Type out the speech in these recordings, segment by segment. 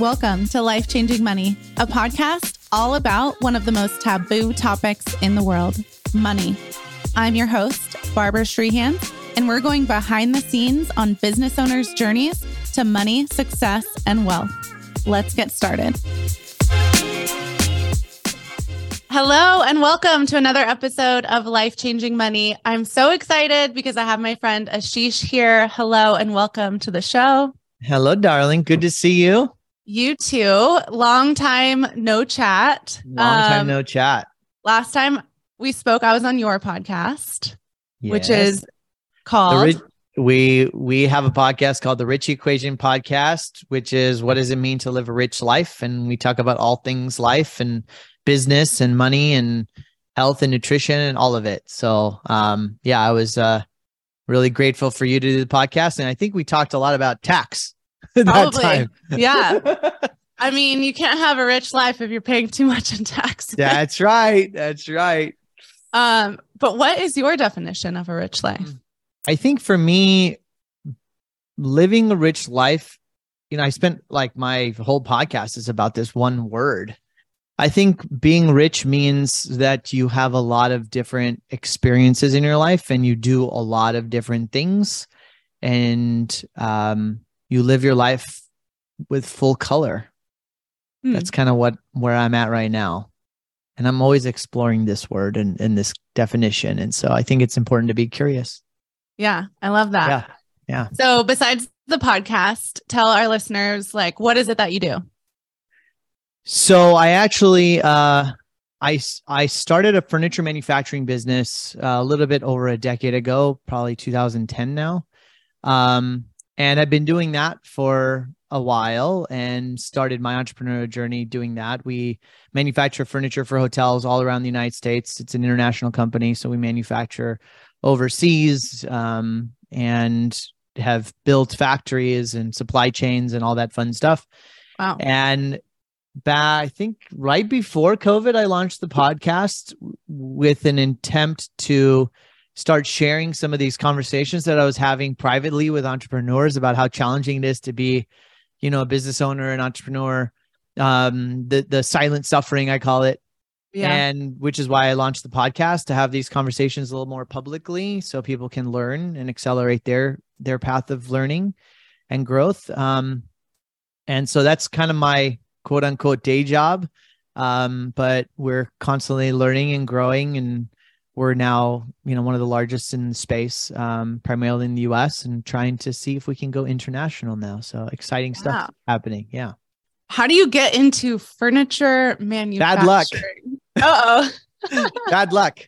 Welcome to Life Changing Money, a podcast all about one of the most taboo topics in the world money. I'm your host, Barbara Schreihans, and we're going behind the scenes on business owners' journeys to money, success, and wealth. Let's get started. Hello, and welcome to another episode of Life Changing Money. I'm so excited because I have my friend Ashish here. Hello, and welcome to the show. Hello, darling. Good to see you. You too. Long time no chat. Long time um, no chat. Last time we spoke, I was on your podcast, yes. which is called. we we have a podcast called the Rich Equation Podcast, which is what does it mean to live a rich life, and we talk about all things life and business and money and health and nutrition and all of it. So, um, yeah, I was uh, really grateful for you to do the podcast, and I think we talked a lot about tax. Probably. yeah. I mean, you can't have a rich life if you're paying too much in taxes. That's right. That's right. Um, but what is your definition of a rich life? I think for me, living a rich life, you know, I spent like my whole podcast is about this one word. I think being rich means that you have a lot of different experiences in your life and you do a lot of different things. And um, you live your life with full color. Hmm. That's kind of what where I'm at right now. And I'm always exploring this word and, and this definition. And so I think it's important to be curious. Yeah, I love that. Yeah. Yeah. So besides the podcast, tell our listeners like what is it that you do? So I actually uh I I started a furniture manufacturing business uh, a little bit over a decade ago, probably 2010 now. Um and I've been doing that for a while and started my entrepreneurial journey doing that. We manufacture furniture for hotels all around the United States. It's an international company, so we manufacture overseas um, and have built factories and supply chains and all that fun stuff. Wow. And back, I think right before COVID, I launched the podcast with an attempt to start sharing some of these conversations that I was having privately with entrepreneurs about how challenging it is to be, you know, a business owner and entrepreneur. Um, the the silent suffering I call it. Yeah. And which is why I launched the podcast to have these conversations a little more publicly so people can learn and accelerate their their path of learning and growth. Um, and so that's kind of my quote unquote day job. Um, but we're constantly learning and growing and we're now you know one of the largest in space um, primarily in the us and trying to see if we can go international now. So exciting wow. stuff happening. Yeah. How do you get into furniture manufacturing bad luck. uh-oh. Bad luck.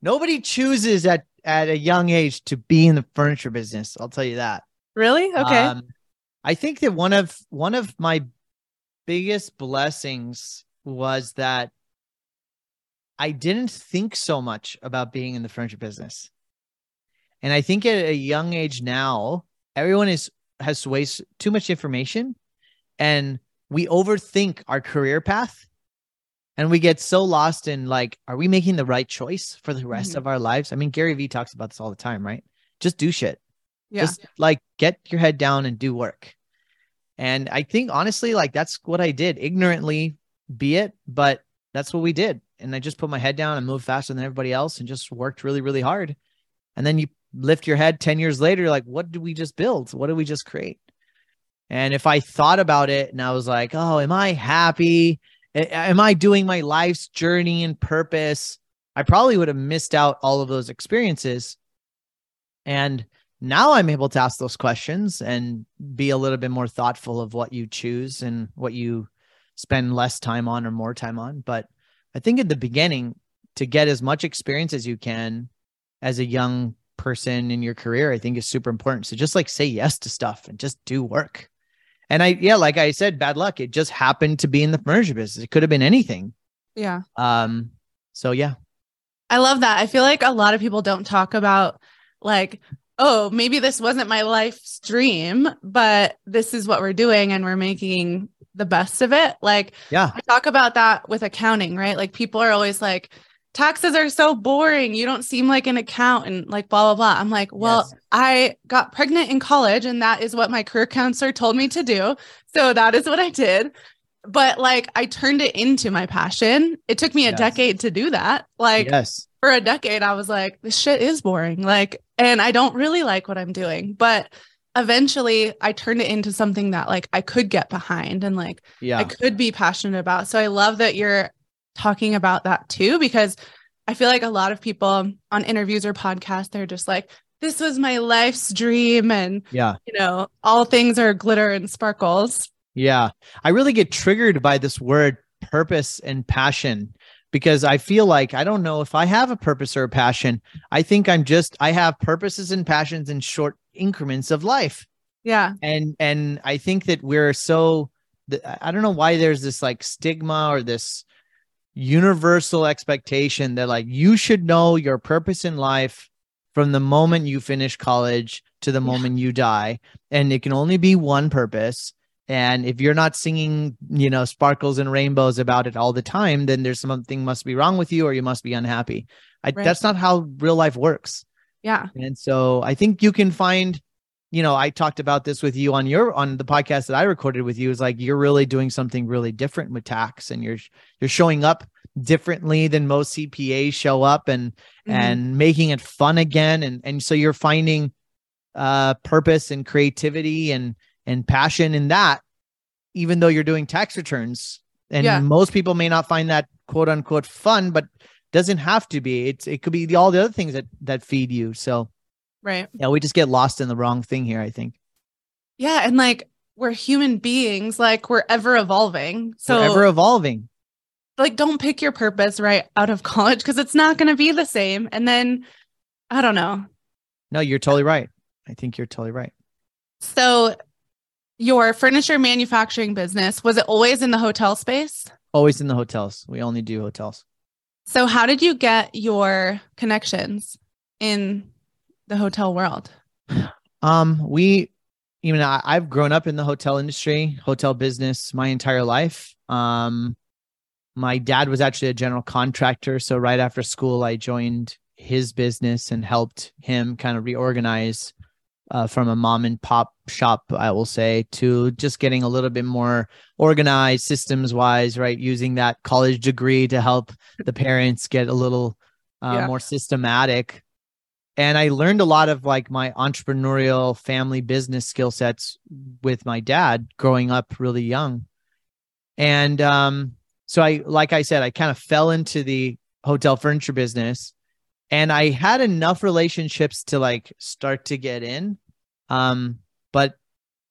Nobody chooses at at a young age to be in the furniture business i'll tell you that. Really? Okay. Um, i think that one of one of my biggest blessings was that I didn't think so much about being in the furniture business. And I think at a young age now, everyone is has way too much information and we overthink our career path and we get so lost in like are we making the right choice for the rest mm-hmm. of our lives i mean gary vee talks about this all the time right just do shit yeah. just like get your head down and do work and i think honestly like that's what i did ignorantly be it but that's what we did and I just put my head down and moved faster than everybody else and just worked really, really hard. And then you lift your head 10 years later, like, what did we just build? What did we just create? And if I thought about it and I was like, oh, am I happy? Am I doing my life's journey and purpose? I probably would have missed out all of those experiences. And now I'm able to ask those questions and be a little bit more thoughtful of what you choose and what you spend less time on or more time on. But I think at the beginning, to get as much experience as you can as a young person in your career, I think is super important. So just like say yes to stuff and just do work. And I, yeah, like I said, bad luck. It just happened to be in the furniture business. It could have been anything. Yeah. Um. So yeah. I love that. I feel like a lot of people don't talk about like, oh, maybe this wasn't my life's dream, but this is what we're doing and we're making the best of it. Like, yeah, I talk about that with accounting, right? Like, people are always like, taxes are so boring. You don't seem like an accountant, like blah, blah, blah. I'm like, well, yes. I got pregnant in college and that is what my career counselor told me to do. So that is what I did. But like I turned it into my passion. It took me a yes. decade to do that. Like yes. for a decade, I was like, this shit is boring. Like, and I don't really like what I'm doing. But eventually I turned it into something that like I could get behind and like yeah. I could be passionate about. So I love that you're talking about that too, because I feel like a lot of people on interviews or podcasts, they're just like, this was my life's dream. And, yeah, you know, all things are glitter and sparkles. Yeah. I really get triggered by this word purpose and passion because I feel like I don't know if I have a purpose or a passion. I think I'm just, I have purposes and passions in short increments of life. Yeah. And, and I think that we're so, I don't know why there's this like stigma or this universal expectation that like you should know your purpose in life from the moment you finish college to the moment yeah. you die and it can only be one purpose and if you're not singing you know sparkles and rainbows about it all the time then there's something must be wrong with you or you must be unhappy. I, right. that's not how real life works. Yeah. And so i think you can find you know i talked about this with you on your on the podcast that i recorded with you. Is like you're really doing something really different with tax and you're you're showing up differently than most CPAs show up and mm-hmm. and making it fun again. And and so you're finding uh purpose and creativity and and passion in that even though you're doing tax returns. And yeah. most people may not find that quote unquote fun but doesn't have to be. It's it could be all the other things that that feed you. So right. yeah we just get lost in the wrong thing here i think. Yeah and like we're human beings like we're ever evolving. So we're ever evolving. Like don't pick your purpose right out of college because it's not going to be the same. And then i don't know. No you're totally right. I think you're totally right. So your furniture manufacturing business was it always in the hotel space? Always in the hotels. We only do hotels. So how did you get your connections in the hotel world? Um we even I, i've grown up in the hotel industry hotel business my entire life. Um my dad was actually a general contractor. So right after school, I joined his business and helped him kind of reorganize uh, from a mom and pop shop, I will say, to just getting a little bit more organized systems wise, right? Using that college degree to help the parents get a little uh, yeah. more systematic. And I learned a lot of like my entrepreneurial family business skill sets with my dad growing up really young. And um, so I, like I said, I kind of fell into the hotel furniture business and I had enough relationships to like start to get in. Um, but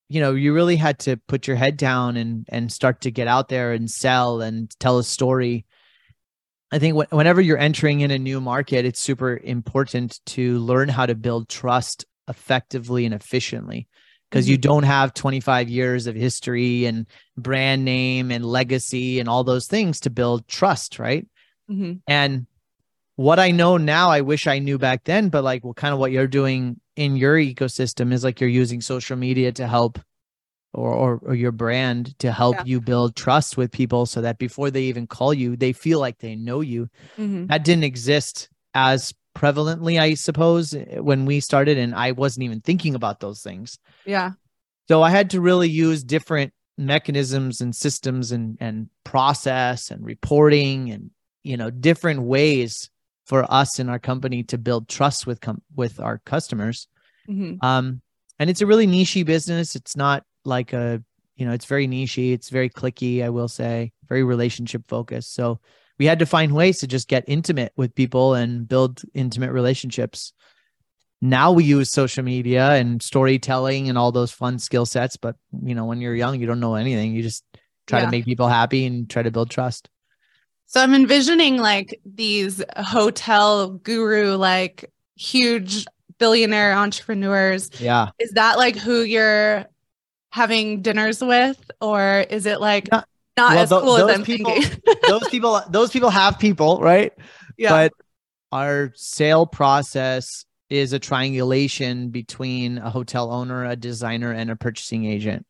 you know, you really had to put your head down and and start to get out there and sell and tell a story. I think wh- whenever you're entering in a new market, it's super important to learn how to build trust effectively and efficiently because mm-hmm. you don't have 25 years of history and brand name and legacy and all those things to build trust, right? Mm-hmm. And what I know now, I wish I knew back then, but like, well, kind of what you're doing in your ecosystem is like you're using social media to help or, or, or your brand to help yeah. you build trust with people so that before they even call you, they feel like they know you. Mm-hmm. That didn't exist as prevalently, I suppose, when we started, and I wasn't even thinking about those things. Yeah. So I had to really use different mechanisms and systems and and process and reporting and you know different ways for us in our company to build trust with com- with our customers. Mm-hmm. Um, and it's a really nichey business. It's not like a you know it's very nichey. It's very cliquey. I will say very relationship focused. So we had to find ways to just get intimate with people and build intimate relationships. Now we use social media and storytelling and all those fun skill sets. But you know, when you're young, you don't know anything. You just try yeah. to make people happy and try to build trust. So I'm envisioning like these hotel guru, like huge billionaire entrepreneurs. Yeah. Is that like who you're having dinners with? Or is it like not, not well, as th- cool as I'm people, thinking. those people, those people have people, right? Yeah. But our sale process is a triangulation between a hotel owner, a designer, and a purchasing agent.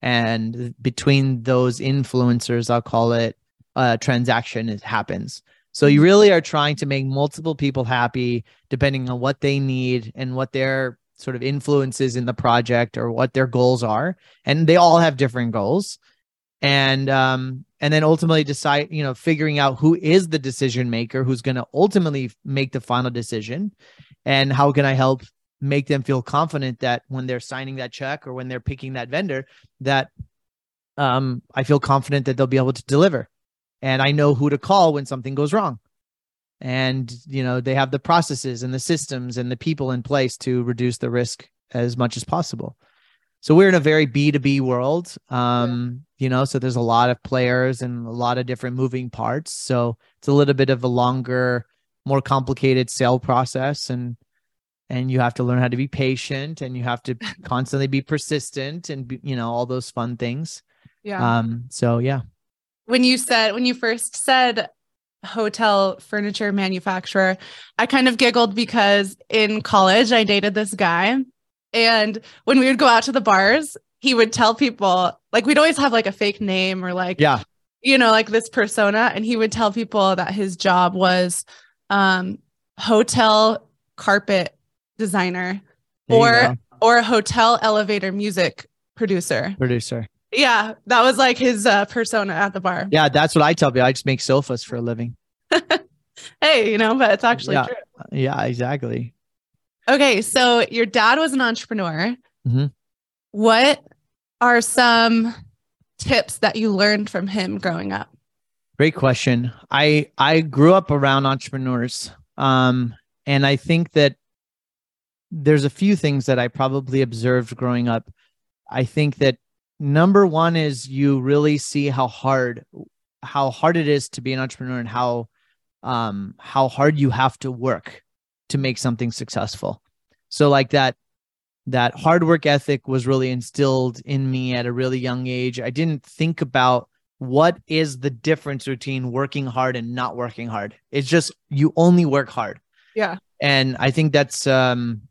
And between those influencers, I'll call it a transaction it happens. So you really are trying to make multiple people happy depending on what they need and what their sort of influences in the project or what their goals are. And they all have different goals. And um and then ultimately decide, you know, figuring out who is the decision maker who's going to ultimately make the final decision and how can I help make them feel confident that when they're signing that check or when they're picking that vendor that um I feel confident that they'll be able to deliver and I know who to call when something goes wrong. And you know, they have the processes and the systems and the people in place to reduce the risk as much as possible. So we're in a very B2B world. Um, yeah. you know, so there's a lot of players and a lot of different moving parts. So it's a little bit of a longer, more complicated sale process and and you have to learn how to be patient and you have to constantly be persistent and be, you know all those fun things yeah um so yeah when you said when you first said hotel furniture manufacturer, I kind of giggled because in college I dated this guy and when we would go out to the bars, he would tell people like we'd always have like a fake name or like yeah, you know, like this persona and he would tell people that his job was um hotel carpet designer there or or hotel elevator music producer. Producer. Yeah, that was like his uh, persona at the bar. Yeah, that's what I tell people. I just make sofas for a living. hey, you know, but it's actually yeah. true. Yeah, exactly. Okay, so your dad was an entrepreneur. Mm-hmm. What are some tips that you learned from him growing up? Great question. I I grew up around entrepreneurs, um, and I think that there's a few things that I probably observed growing up. I think that number one is you really see how hard how hard it is to be an entrepreneur and how um how hard you have to work to make something successful. So like that that hard work ethic was really instilled in me at a really young age. I didn't think about what is the difference between working hard and not working hard. It's just you only work hard. Yeah. And i think that's um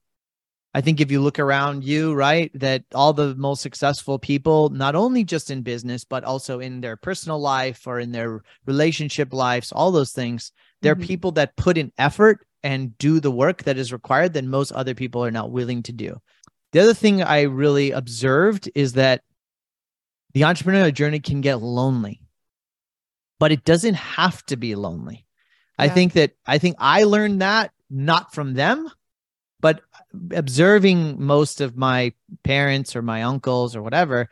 I think if you look around you, right, that all the most successful people, not only just in business, but also in their personal life or in their relationship lives, all those things, they're mm-hmm. people that put in effort and do the work that is required that most other people are not willing to do. The other thing I really observed is that the entrepreneurial journey can get lonely, but it doesn't have to be lonely. Yeah. I think that I think I learned that not from them, but observing most of my parents or my uncles or whatever,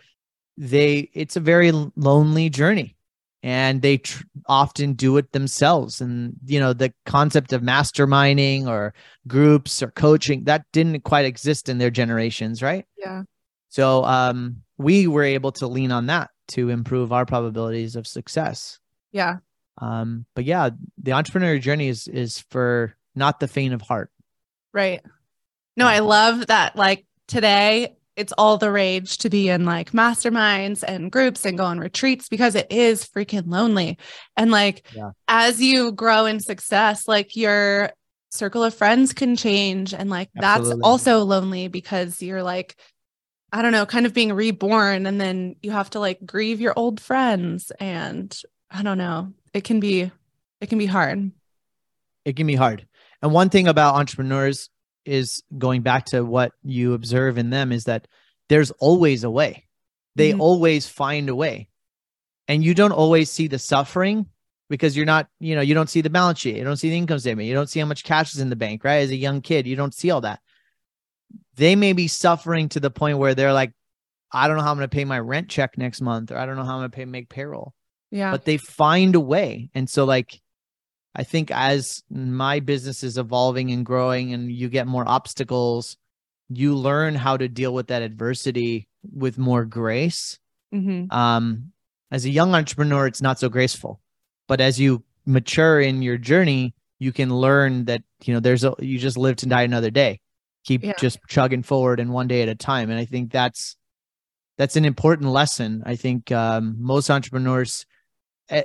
they it's a very lonely journey. And they tr- often do it themselves. And you know the concept of masterminding or groups or coaching that didn't quite exist in their generations right? Yeah. So um we were able to lean on that to improve our probabilities of success. Yeah. Um but yeah the entrepreneurial journey is is for not the faint of heart. Right no, I love that. Like today, it's all the rage to be in like masterminds and groups and go on retreats because it is freaking lonely. And like yeah. as you grow in success, like your circle of friends can change. And like Absolutely. that's also lonely because you're like, I don't know, kind of being reborn. And then you have to like grieve your old friends. And I don't know, it can be, it can be hard. It can be hard. And one thing about entrepreneurs is going back to what you observe in them is that there's always a way. They mm-hmm. always find a way. And you don't always see the suffering because you're not, you know, you don't see the balance sheet. You don't see the income statement. You don't see how much cash is in the bank, right? As a young kid, you don't see all that. They may be suffering to the point where they're like, I don't know how I'm going to pay my rent check next month, or I don't know how I'm going to pay make payroll. Yeah. But they find a way. And so like I think as my business is evolving and growing and you get more obstacles, you learn how to deal with that adversity with more grace. Mm-hmm. Um, as a young entrepreneur, it's not so graceful, but as you mature in your journey, you can learn that you know there's a you just live to die another day. Keep yeah. just chugging forward and one day at a time. And I think that's that's an important lesson. I think um, most entrepreneurs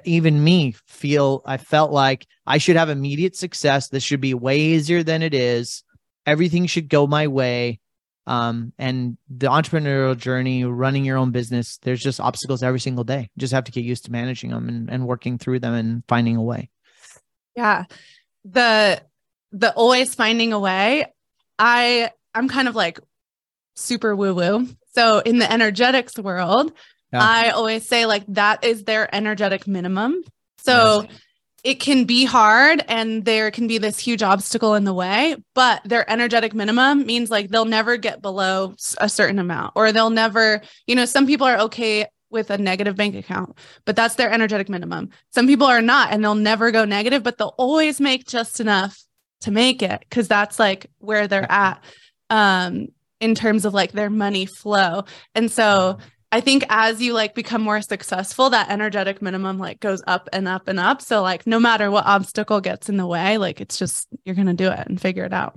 even me feel I felt like I should have immediate success. This should be way easier than it is. Everything should go my way. Um, and the entrepreneurial journey, running your own business, there's just obstacles every single day. You just have to get used to managing them and, and working through them and finding a way. Yeah. The the always finding a way. I I'm kind of like super woo woo. So in the energetics world, yeah. I always say like that is their energetic minimum. So yes. it can be hard and there can be this huge obstacle in the way, but their energetic minimum means like they'll never get below a certain amount or they'll never, you know, some people are okay with a negative bank account, but that's their energetic minimum. Some people are not and they'll never go negative, but they'll always make just enough to make it because that's like where they're at um in terms of like their money flow. And so I think as you like become more successful, that energetic minimum like goes up and up and up. So like no matter what obstacle gets in the way, like it's just you're gonna do it and figure it out.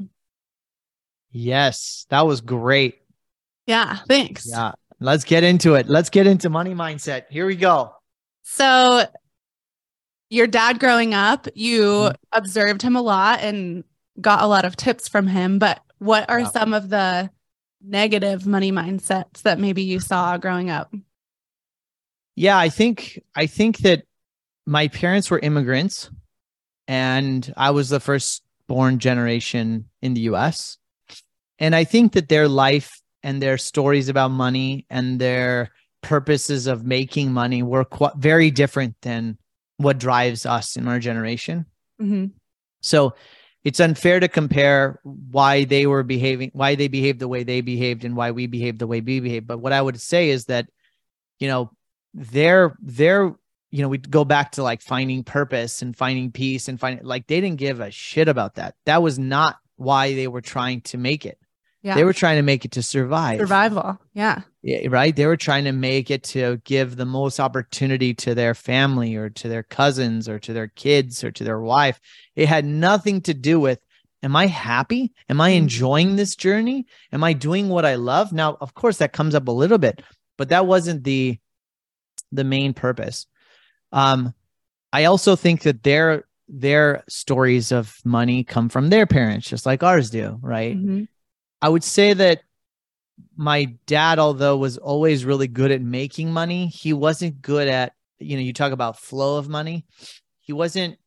Yes, that was great. Yeah, thanks. Yeah. Let's get into it. Let's get into money mindset. Here we go. So your dad growing up, you mm-hmm. observed him a lot and got a lot of tips from him, but what are yeah. some of the negative money mindsets that maybe you saw growing up? Yeah, I think I think that my parents were immigrants and I was the first born generation in the US. And I think that their life and their stories about money and their purposes of making money were quite very different than what drives us in our generation. Mm-hmm. So it's unfair to compare why they were behaving, why they behaved the way they behaved, and why we behaved the way we behaved. But what I would say is that, you know, they're they're you know we go back to like finding purpose and finding peace and finding like they didn't give a shit about that. That was not why they were trying to make it. Yeah. They were trying to make it to survive. Survival. Yeah. Right. They were trying to make it to give the most opportunity to their family or to their cousins or to their kids or to their wife. It had nothing to do with, am I happy? Am I mm. enjoying this journey? Am I doing what I love? Now, of course, that comes up a little bit, but that wasn't the the main purpose. Um, I also think that their their stories of money come from their parents, just like ours do, right? Mm-hmm I would say that my dad, although was always really good at making money, he wasn't good at, you know, you talk about flow of money. He wasn't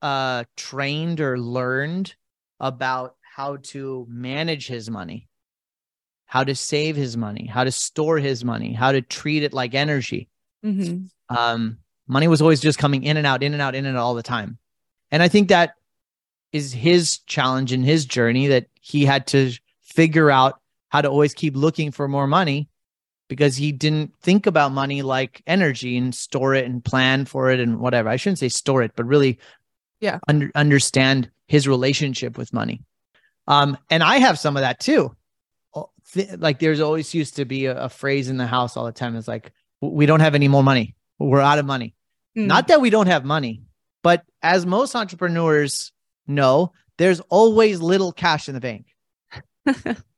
uh trained or learned about how to manage his money, how to save his money, how to store his money, how to treat it like energy. Mm-hmm. Um, money was always just coming in and out, in and out, in and out all the time. And I think that is his challenge in his journey that he had to figure out how to always keep looking for more money because he didn't think about money like energy and store it and plan for it and whatever. I shouldn't say store it, but really yeah, under, understand his relationship with money. Um, and I have some of that too. Like there's always used to be a, a phrase in the house all the time. It's like, we don't have any more money. We're out of money. Mm. Not that we don't have money, but as most entrepreneurs know, there's always little cash in the bank.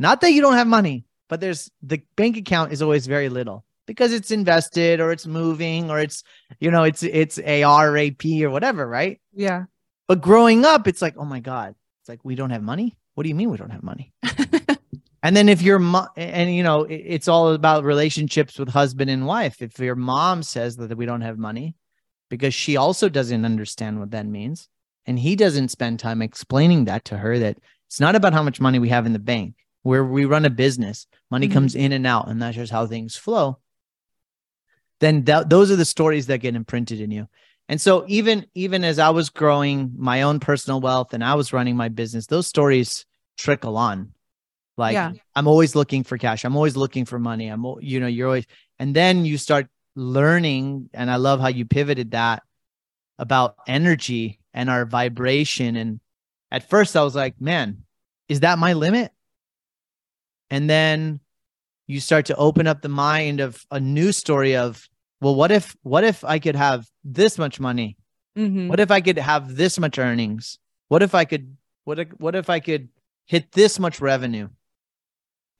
Not that you don't have money, but there's the bank account is always very little because it's invested or it's moving or it's you know it's it's AR AP or whatever, right? Yeah. But growing up, it's like, oh my god, it's like we don't have money. What do you mean we don't have money? and then if your mom and you know it's all about relationships with husband and wife. If your mom says that we don't have money because she also doesn't understand what that means, and he doesn't spend time explaining that to her that it's not about how much money we have in the bank. Where we run a business, money mm-hmm. comes in and out, and that's just how things flow. Then th- those are the stories that get imprinted in you. And so even even as I was growing my own personal wealth and I was running my business, those stories trickle on. Like yeah. I'm always looking for cash. I'm always looking for money. I'm you know, you're always and then you start learning and I love how you pivoted that about energy and our vibration and at first I was like, man, is that my limit? And then you start to open up the mind of a new story of, well, what if, what if I could have this much money? Mm-hmm. What if I could have this much earnings? What if I could, what if, what if I could hit this much revenue?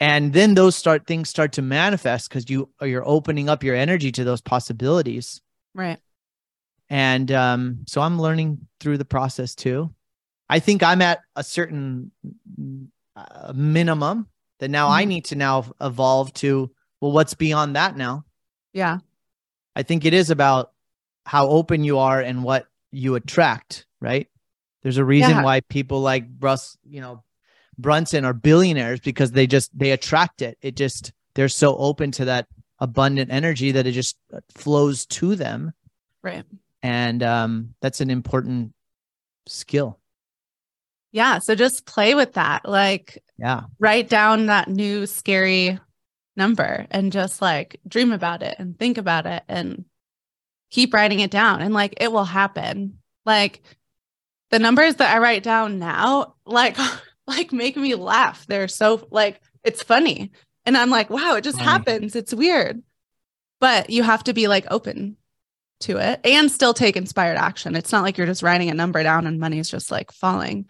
And then those start things start to manifest because you you're opening up your energy to those possibilities. Right. And um, so I'm learning through the process too. I think I'm at a certain uh, minimum that now mm-hmm. I need to now evolve to, well, what's beyond that now? Yeah. I think it is about how open you are and what you attract right? There's a reason Yeah. why people like Russ, you know, Brunson are billionaires because they just they attract it. It just they're so open to that abundant energy that it just flows to them, Right. and um, that's an important skill. Yeah. So just play with that. Like Yeah, write down that new scary number and just like dream about it and think about it and keep writing it down and like it will happen. Like the numbers that I write down now, like like make me laugh. They're so like it's funny. And I'm like, wow, it just happens. It's weird. But you have to be like open to it and still take inspired action. It's not like you're just writing a number down and money's just like falling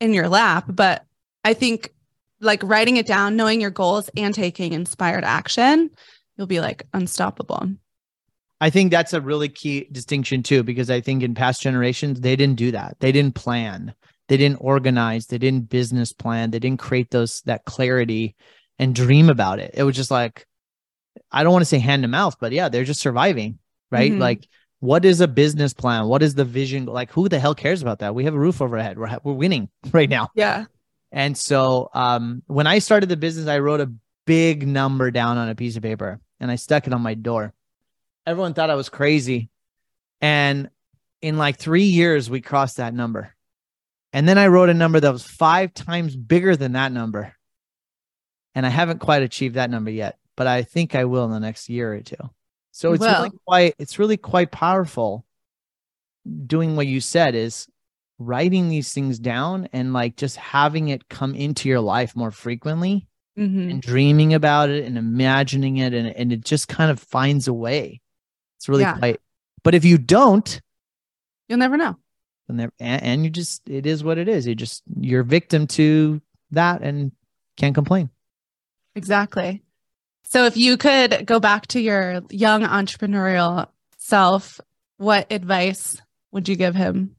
in your lap. But I think like writing it down, knowing your goals and taking inspired action, you'll be like unstoppable. I think that's a really key distinction too, because I think in past generations they didn't do that. They didn't plan, they didn't organize, they didn't business plan, they didn't create those that clarity and dream about it. It was just like, I don't want to say hand to mouth, but yeah, they're just surviving, right? Mhm. Like, what is a business plan? What is the vision? Like, who the hell cares about that? We have a roof over our head. We're we're winning right now. Yeah. And so um, when I started the business, I wrote a big number down on a piece of paper and I stuck it on my door. Everyone thought I was crazy. And in like three years, we crossed that number. And then I wrote a number that was five times bigger than that number. And I haven't quite achieved that number yet, but I think I will in the next year or two. So it's really quite it's really quite powerful doing what you said is writing these things down and like just having it come into your life more frequently Mhm. and dreaming about it and imagining it and, and it just kind of finds a way it's really Yeah. quite but if you don't You'll never know. there and, and you just it is what it is you just you're victim to that and can't complain Exactly. So if you could go back to your young entrepreneurial self, what advice would you give him?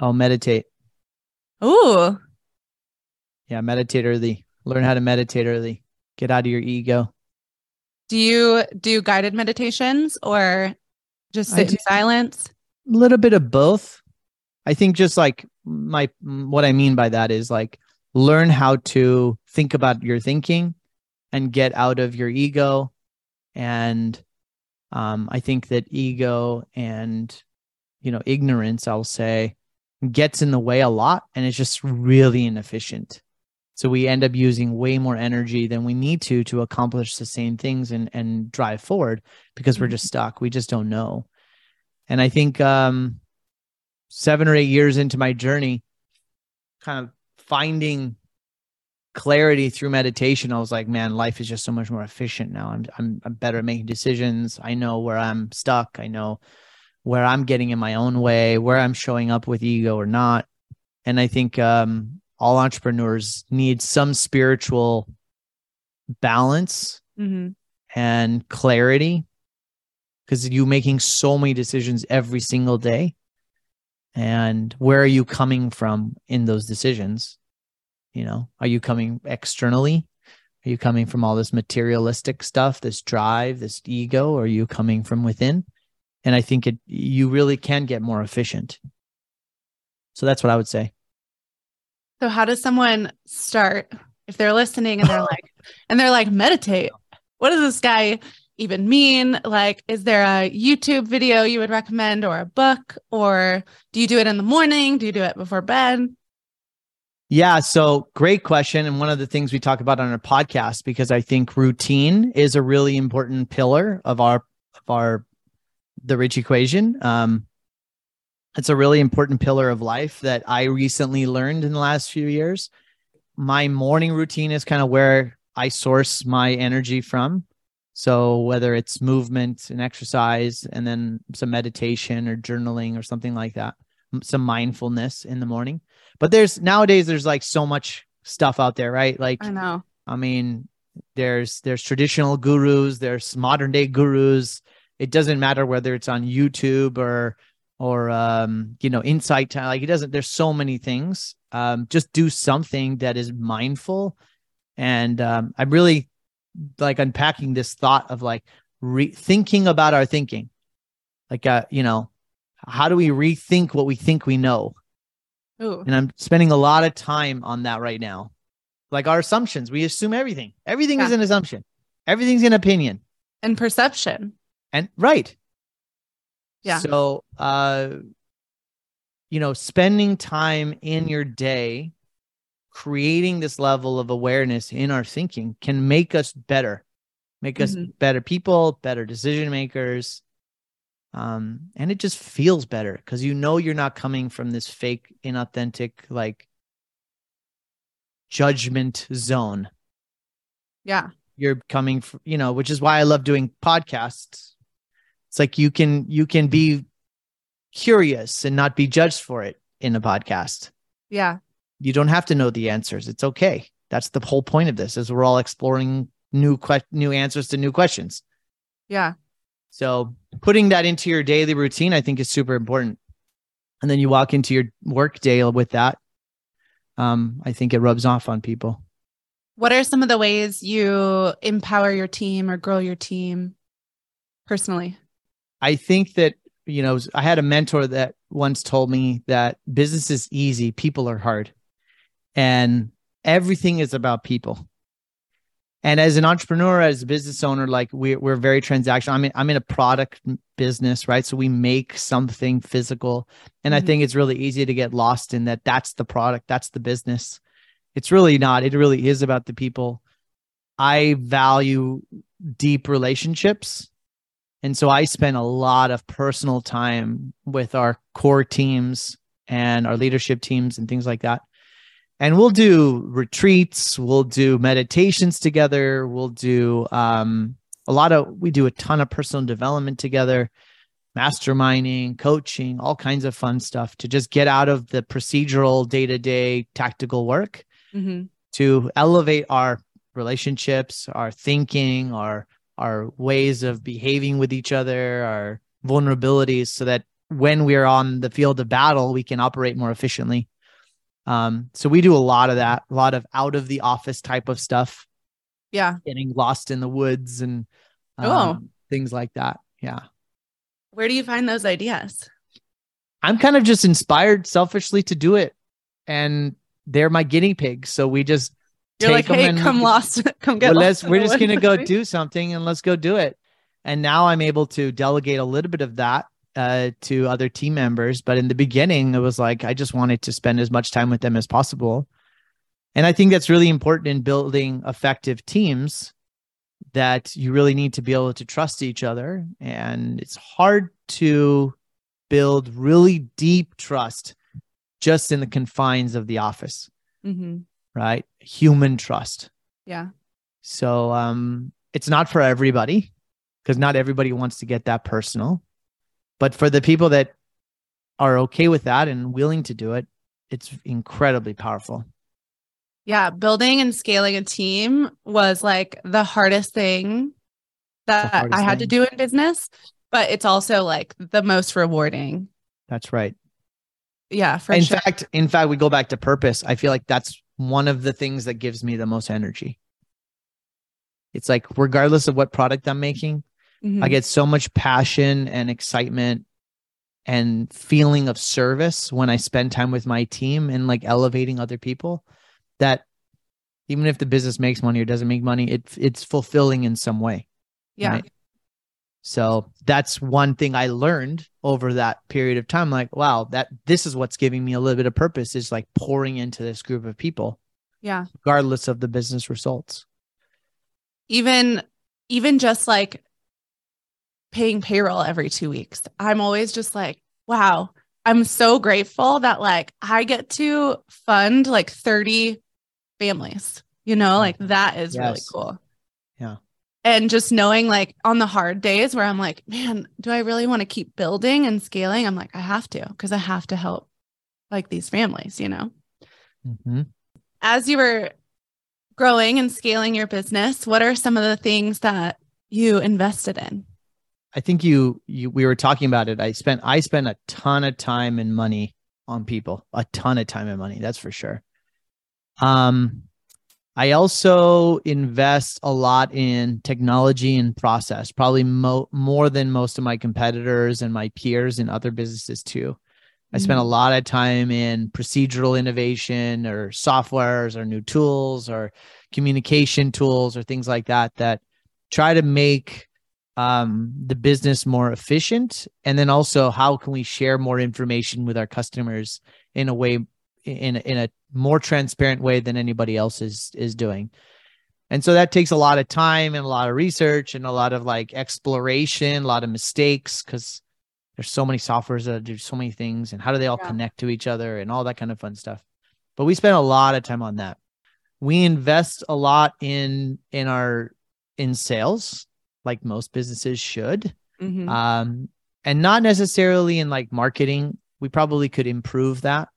I'll meditate. Ooh, yeah meditate early. Learn how to meditate early. Get out of your ego. Do you do guided meditations or just sit in silence? a little bit of both. I think just like my what i mean by that is like learn how to think about your thinking and get out of your ego. And um, i think that ego and you know ignorance i'll say gets in the way a lot and it's just really inefficient. So we end up using way more energy than we need to to accomplish the same things and and drive forward because we're just stuck. We just don't know. And i think um seven or eight years into my journey kind of finding clarity through meditation i was like man life is just so much more efficient now. I'm i'm, I'm better at making decisions. I know where i'm stuck. I know where i'm getting in my own way where i'm showing up with ego or not. And i think um all entrepreneurs need some spiritual balance hmm and clarity because you're making so many decisions every single day. And where are you coming from in those decisions? You know are you coming externally? Are you coming from all this materialistic stuff this drive this ego? Or are you coming from within and i think it you really can get more efficient so that's what i would say So how does someone start if they're listening and they're like and they're like meditate? What does this guy even mean? Like is there a YouTube video you would recommend or a book or do you do it in the morning? Do you do it before bed? Yeah, so great question. And one of the things we talk about on our podcast, because I think routine is a really important pillar of our of our the rich equation. Um, it's a really important pillar of life that I recently learned in the last few years. My morning routine is kind of where I source my energy from. So whether it's movement and exercise, and then some meditation or journaling or something like that, some mindfulness in the morning but there's nowadays there's like so much stuff out there right like I know. i mean there's there's traditional gurus there's modern day gurus it doesn't matter whether it's on youtube or or um you know insight Time. like it doesn't there's so many things um just do something that is mindful and um i'm really like unpacking this thought of like re- thinking about our thinking like uh you know how do we rethink what we think we know? Ooh. And I'm spending a lot of time on that right now. Like our assumptions, we assume everything. Everything is an assumption. Everything's an opinion. And perception. And right. Yeah. So uh you know, spending time in your day creating this level of awareness in our thinking can make us better. Make us Mhm. better people, better decision makers. Um and it just feels better cuz you know you're not coming from this fake inauthentic like judgment zone Yeah. you're coming from you know which is why i love doing podcasts it's like you can you can be curious and not be judged for it in a podcast Yeah. you don't have to know the answers it's okay that's the whole point of this is we're all exploring new que- new answers to new questions Yeah. so putting that into your daily routine i think is super important and then you walk into your work day with that um i think it rubs off on people What are some of the ways you empower your team or grow your team personally? I think that, you know, I had a mentor that once told me that business is easy, people are hard. And everything is about people. And as an entrepreneur, as a business owner, like we, we're very transactional. I mean, I'm in a product business, right? So we make something physical. And I Mhm. think it's really easy to get lost in that. That's the product, that's the business. It's really not. It really is about the people. I value deep relationships. And so I spend a lot of personal time with our core teams and our leadership teams and things like that. And we'll do retreats, we'll do meditations together, we'll do um, a lot of, we do a ton of personal development together, masterminding, coaching, all kinds of fun stuff to just get out of the procedural day to day tactical work Mm-hmm. to elevate our relationships, our thinking, our our ways of behaving with each other, our vulnerabilities, so that when we're on the field of battle, we can operate more efficiently. Um, so we do a lot of that, a lot of out of the office type of stuff, Yeah. getting lost in the woods and um, Oh. things like that. Yeah. Where do you find those ideas? I'm kind of just inspired selfishly to do it. And they're my guinea pigs. So we just You're like, hey, and come lost, come get well, lost. let's we're just gonna go do something and let's go do it. And now I'm able to delegate a little bit of that uh, to other team members. But in the beginning, it was like I just wanted to spend as much time with them as possible. And I think that's really important in building effective teams that you really need to be able to trust each other. And it's hard to build really deep trust just in the confines of the office, Mhm. right? Human trust. Yeah. So um it's not for everybody because not everybody wants to get that personal. But for the people that are okay with that and willing to do it, it's incredibly powerful. Yeah. Building and scaling a team was like the hardest thing that hardest I had to do in business, but it's also like the most rewarding. That's right. Yeah. For in sure. fact, in fact, we go back to purpose. I feel like that's one of the things that gives me the most energy. It's like regardless of what product I'm making, Mhm. I get so much passion and excitement and feeling of service when I spend time with my team and like elevating other people that even if the business makes money or doesn't make money, it it's fulfilling in some way. yeah. right? So that's one thing I learned over that period of time. Like, wow, that this is what's giving me a little bit of purpose is like pouring into this group of people, Yeah. regardless of the business results. even even just like paying payroll every two weeks i'm always just like wow i'm so grateful that like i get to fund like 30 families you know like that is really cool. And just knowing like on the hard days where i'm like man do i really want to keep building and scaling i'm like i have to because i have to help like these families you know Mhm. as you were growing and scaling your business, what are some of the things that you invested in? I think you you we were talking about it. I spent I spent a ton of time and money on people, a ton of time and money. That's for sure. Um, I also invest a lot in technology and process, probably mo- more than most of my competitors and my peers in other businesses too. I spend a Mm-hmm. lot of time in procedural innovation or softwares or new tools or communication tools or things like that that try to make um, the business more efficient. And then also, how can we share more information with our customers in a way, in a, in a more transparent way than anybody else is is doing? And so that takes a lot of time and a lot of research and a lot of like exploration, a lot of mistakes because there's so many softwares that do so many things and how do they all Yeah. connect to each other and all that kind of fun stuff but we spend a lot of time on that we invest a lot in in our in sales like most businesses should Mhm. um and not necessarily in like marketing we probably could improve that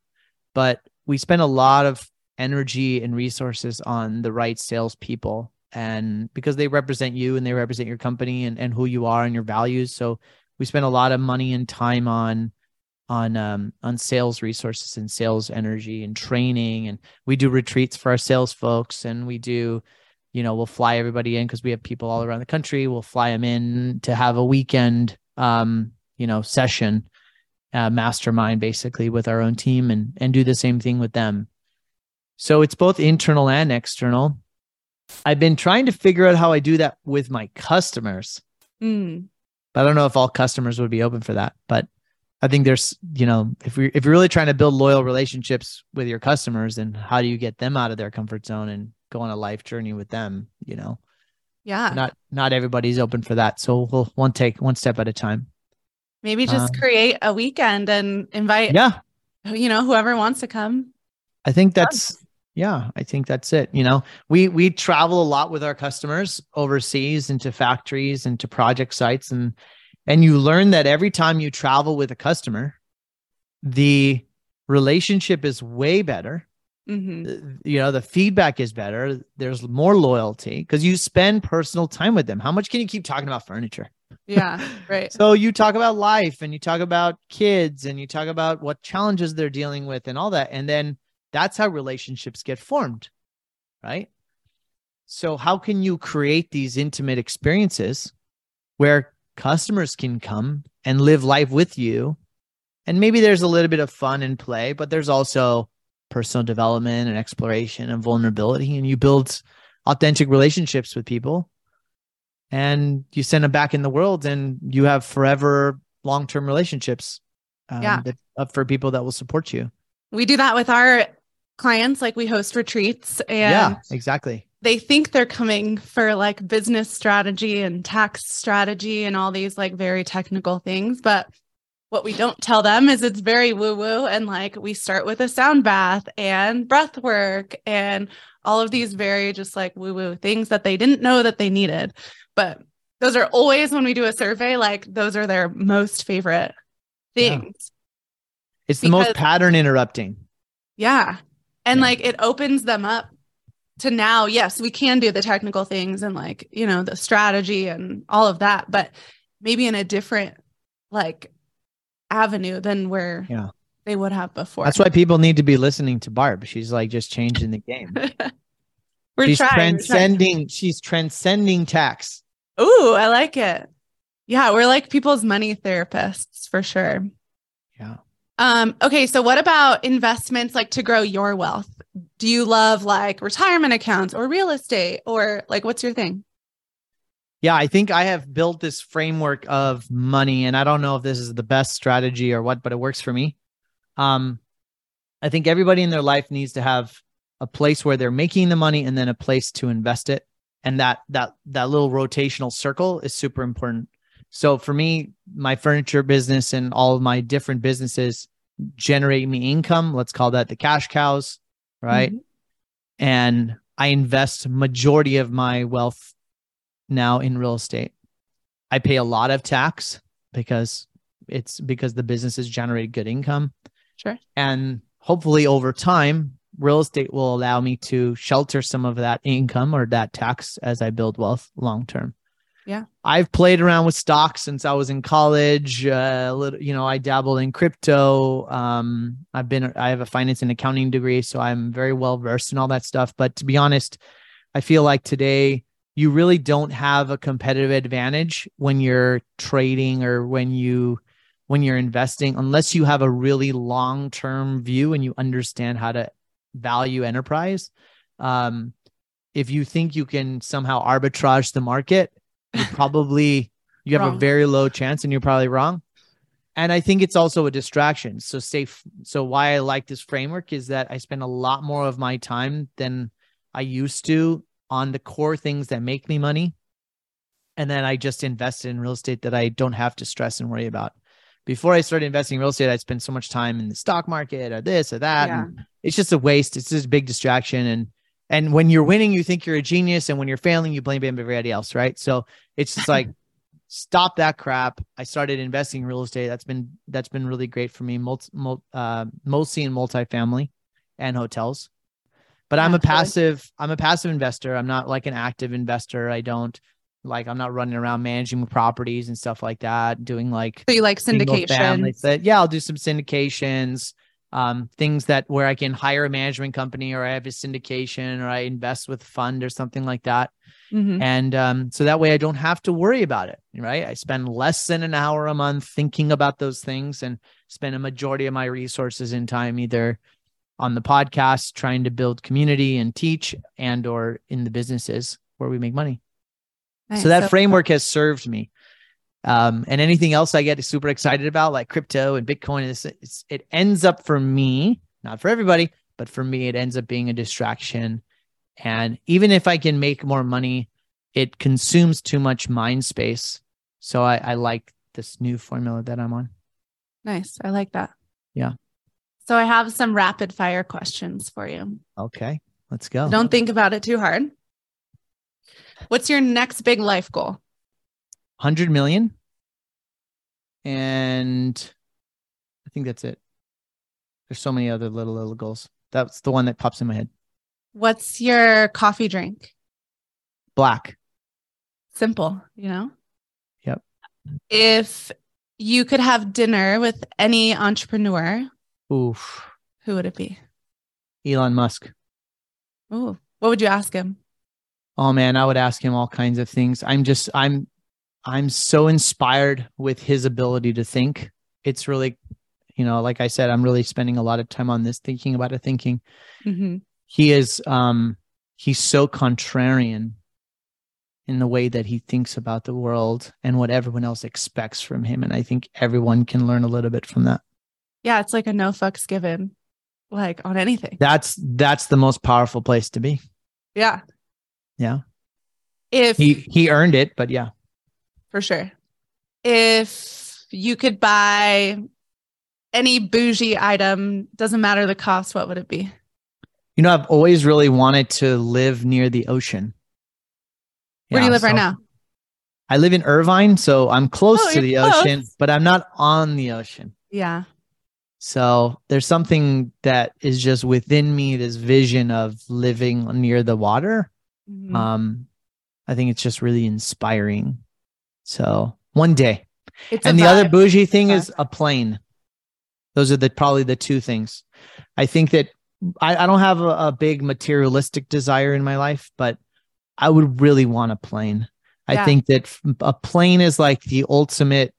but we spend a lot of energy and resources on the right salespeople and because they represent you and they represent your company and, and who you are and your values. So we spend a lot of money and time on on um on sales resources and sales energy and training. And we do retreats for our sales folks and we do you know we'll fly everybody in because we have people all around the country. We'll fly them in to have a weekend um you know session uh, mastermind basically with our own team and and do the same thing with them so it's both internal and external i've been trying to figure out how i do that with my customers Mm. but I don't know if all customers would be open for that. But I think there's, you know, if we if you're really trying to build loyal relationships with your customers, then how do you get them out of their comfort zone and go on a life journey with them? You know, Yeah. not not everybody's open for that. So we'll one take one step at a time. Maybe just Um, create a weekend and invite, Yeah, you know, whoever wants to come. I think that's yeah, I think that's it. You know, we we travel a lot with our customers overseas into factories and to project sites and and you learn that every time you travel with a customer, the relationship is way better. hmm Uh, You know, the feedback is better. There's more loyalty because you spend personal time with them. How much can you keep talking about furniture? Yeah. Right. So you talk about life and you talk about kids and you talk about what challenges they're dealing with and all that. And then that's how relationships get formed. Right. So, how can you create these intimate experiences where customers can come and live life with you? And maybe there's a little bit of fun and play, but there's also personal development and exploration and vulnerability. And you build authentic relationships with people and you send them back in the world and you have forever long-term relationships um, Yeah. that, uh, for people that will support you We do that with our clients. Like we host retreats and yeah exactly they think they're coming for like business strategy and tax strategy and all these like very technical things. But what we don't tell them is it's very woo woo. And like we start with a sound bath and breath work and all of these very just like woo woo things that they didn't know that they needed. But those are always when we do a survey, like those are their most favorite Yeah. things. it's the most pattern interrupting Yeah. And Yeah. like it opens them up to now, yes, we can do the technical things and like, you know, the strategy and all of that, but maybe in a different like avenue than where Yeah. they would have before. that's why people need to be listening to barb she's like just changing the game we're she's trying. we're trying. transcending she's transcending tax Ooh, I like it. Yeah, we're like people's money therapists for sure. yeah Um, okay, so what about investments like to grow your wealth? Do you love like retirement accounts or real estate or like what's your thing? Yeah, I think I have built this framework of money, and I don't know if this is the best strategy or what, but it works for me. Um, I think everybody in their life needs to have a place where they're making the money and then a place to invest it, and that that that little rotational circle is super important. So for me, my furniture business and all of my different businesses generate me income. Let's call that the cash cows, right? Mhm. and I invest majority of my wealth now in real estate. I pay a lot of tax because it's because the business has generated good income. Sure. And hopefully over time, real estate will allow me to shelter some of that income or that tax as I build wealth long term. Yeah. I've played around with stocks since I was in college. Uh, a little, you know, I dabbled in crypto. Um, I've been, I have a finance and accounting degree, so I'm very well versed in all that stuff. But to be honest, I feel like today you really don't have a competitive advantage when you're trading or when you when you're investing unless you have a really long-term view and you understand how to value enterprise. Um, if you think you can somehow arbitrage the market, you probably you have Wrong. a very low chance and you're probably wrong. And I think it's also a distraction. So safe. So why I like this framework is that I spend a lot more of my time than I used to on the core things that make me money. And then I just invested in real estate that I don't have to stress and worry about. Before I started investing in real estate, I spent so much time in the stock market or this or that. Yeah. And it's just a waste. It's just a big distraction. And and when you're winning, you think you're a genius. And when you're failing, you blame everybody else. Right. So it's just like stop that crap. I started investing in real estate. That's been that's been really great for me. Multi, mul- uh, mostly in multifamily and hotels. But I'm a passive. I'm a passive investor. I'm not like an active investor. I don't like. I'm not running around managing properties and stuff like that. Doing like So you like syndication. yeah, I'll do some syndications, um, things that where I can hire a management company or I have a syndication or I invest with fund or something like that. Mhm. And um, so that way I don't have to worry about it. Right. I spend less than an hour a month thinking about those things and spend a majority of my resources and time either on the podcast trying to build community and teach and or in the businesses where we make money. Nice. So that framework has served me. Um, and anything else I get super excited about, like crypto and Bitcoin, it's, it's, it ends up for me, not for everybody, but for me, it ends up being a distraction. And even if I can make more money, it consumes too much mind space. So I, I like this new formula that I'm on. Nice. I like that. Yeah. So I have some rapid fire questions for you. Okay, let's go. Don't think about it too hard. What's your next big life goal? 100 million. And I think that's it. There's so many other little, little goals. That's the one that pops in my head. What's your coffee drink? Black. Simple, you know? Yep. If you could have dinner with any entrepreneur, Oof. who would it be? Elon Musk. Ooh, what would you ask him? Oh man, I would ask him all kinds of things. I'm just I'm I'm so inspired with his ability to think. It's really, you know, like I said, I'm really spending a lot of time on this thinking about it, thinking. Mm-hmm. He is um he's so contrarian in the way that he thinks about the world and what everyone else expects from him. And I think everyone can learn a little bit from that. Yeah, it's like a no fucks given, like on anything. That's that's the most powerful place to be. Yeah. Yeah. If He he earned it, but yeah. For sure. If you could buy any bougie item, doesn't matter the cost, what would it be? You know, I've always really wanted to live near the ocean. Where do you Yeah, live right now? I live in Irvine, so I'm close Oh, to the close. ocean, but I'm not on the ocean. Yeah. So there's something that is just within me, this vision of living near the water. Mhm. Um, I think it's just really inspiring. So one day. It's and the other bougie thing is a plane. Those are the probably the two things. I think that I, I don't have a, a big materialistic desire in my life, but I would really want a plane. I think that a plane is like the ultimate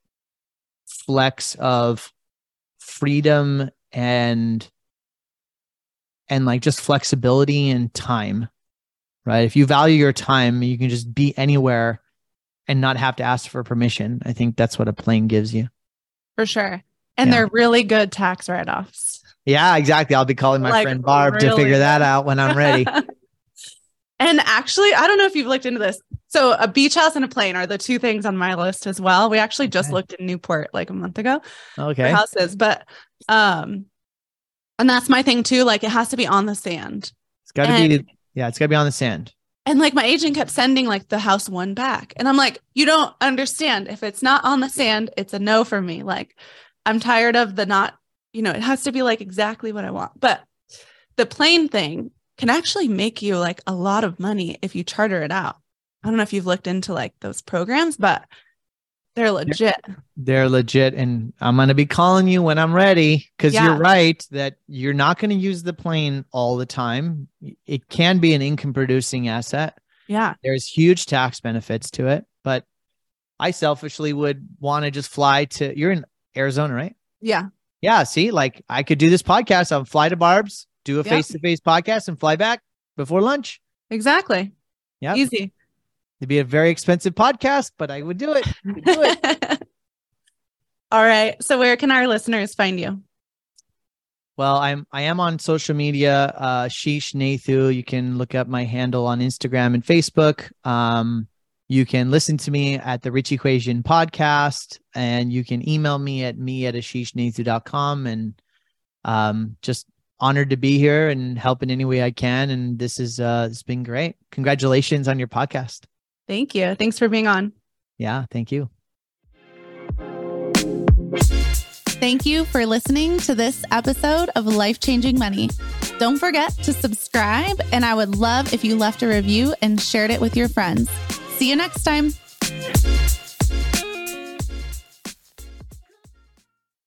flex of freedom and and like just flexibility and time. Right? If you value your time, you can just be anywhere and not have to ask for permission. I think that's what a plane gives you. for sure. And Yeah. they're really good tax write offs. Yeah, exactly. I'll be calling my Like, friend Barb to really figure that out when I'm ready. and actually, I don't know if you've looked into this. So, a beach house and a plane are the two things on my list as well. We actually just Okay. looked in Newport like a month ago Okay. houses, but um, and that's my thing too. Like, it has to be on the sand. It's got to be yeah, it's got to be on the sand. And like my agent kept sending like the house one back. And I'm like, you don't understand. If it's not on the sand, it's a no for me. Like I'm tired of the not, you know, it has to be like exactly what I want. But the plane thing can actually make you like a lot of money if you charter it out. I don't know if you've looked into like those programs, but they're legit. They're legit. And I'm going to be calling you when I'm ready because Yeah. you're right that you're not going to use the plane all the time. It can be an income producing asset. Yeah. There's huge tax benefits to it. But I selfishly would want to just fly to, you're in Arizona, right? Yeah. Yeah. See, like I could do this podcast. I'll fly to Barb's, do a face to face podcast and fly back before lunch. Exactly. Yeah. Easy. It'd be a very expensive podcast, but I would do it. Would do it. All right. So where can our listeners find you? Well, I'm I am on social media, uh Sheesh Nathu. You can look up my handle on Instagram and Facebook. Um, you can listen to me at the Rich Equation podcast, and you can email me at me at ashishnathu.com. And um, just honored to be here and help in any way I can. And this is uh it's been great. Congratulations on your podcast. Thank you. Thanks for being on. Yeah, thank you. Thank you for listening to this episode of Life Changing Money. Don't forget to subscribe, and I would love if you left a review and shared it with your friends. See you next time.